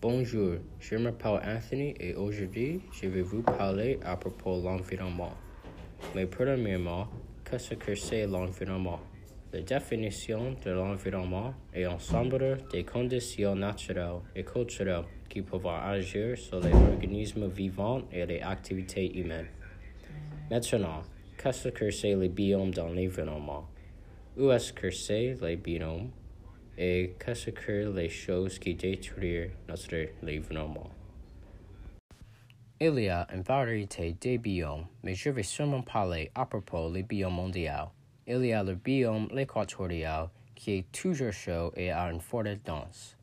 Bonjour, je m'appelle Anthony et aujourd'hui je vais vous parler à propos de l'environnement. Mais premièrement, qu'est-ce que c'est l'environnement? La définition de l'environnement est ensemble des conditions naturelles et culturelles qui peuvent agir sur les organismes vivants et les activités humaines. Maintenant, qu'est-ce que c'est les biomes dans l'environnement? Où est-ce que c'est les biomes? Et qu'est-ce que les choses qui détruisent notre environnement. Il y a une variété de biomes, mais je vais seulement parler à propos des biomes mondiaux. Il y a le biome équatorial qui est toujours chaud et a une forte dense.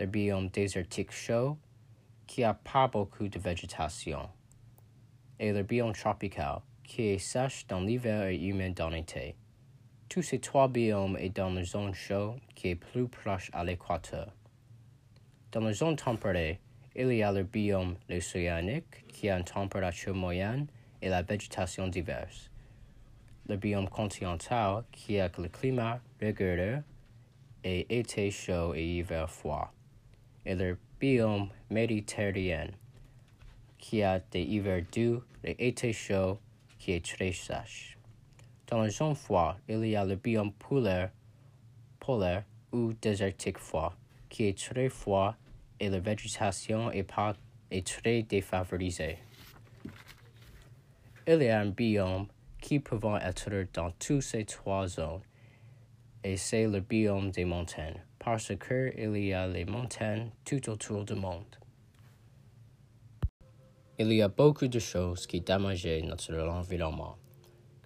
Le biome désertique chaud qui n'a pas beaucoup de végétation. Et le biome tropical qui est sèche dans l'hiver et humide dans l'été. Tous ces trois biomes sont dans la zone chaude qui est plus proche à l'équateur. Dans la zone tempérée, il y a le biome océanique qui a une température moyenne et la végétation diverse. Le biome continental qui a le climat rigoureux et été chaud et hiver froid. Et le biome méditerranéen qui a des hivers doux et été chaud qui est très sèche. Dans la zone froide, il y a le biome polaire, ou désertique froid, qui est très froid et la végétation est très défavorisée. Il y a un biome qui peut être dans toutes ces trois zones, et c'est le biome des montagnes, parce qu'il y a les montagnes tout autour du monde. Il y a beaucoup de choses qui damagent notre environnement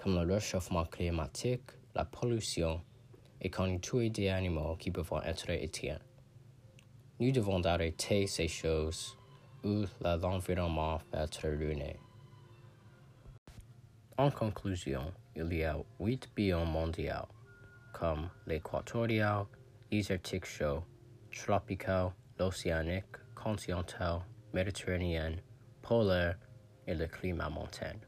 comme le réchauffement climatique, la pollution et qu'on tue des animaux qui peuvent être éteints. Nous devons arrêter ces choses ou l'environnement va être ruiné. En conclusion, il y a huit biomes mondiaux, comme l'équatorial, désertique chaud, tropical, l'océanique, continental, méditerranéen, polaire et le climat montagne.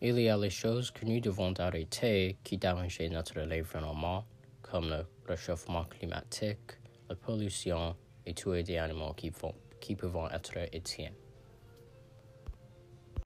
Il y a les choses que nous devons arrêter qui dérangent notre environnement, comme le réchauffement climatique, la pollution et tous les animaux qui, qui peuvent être éteints.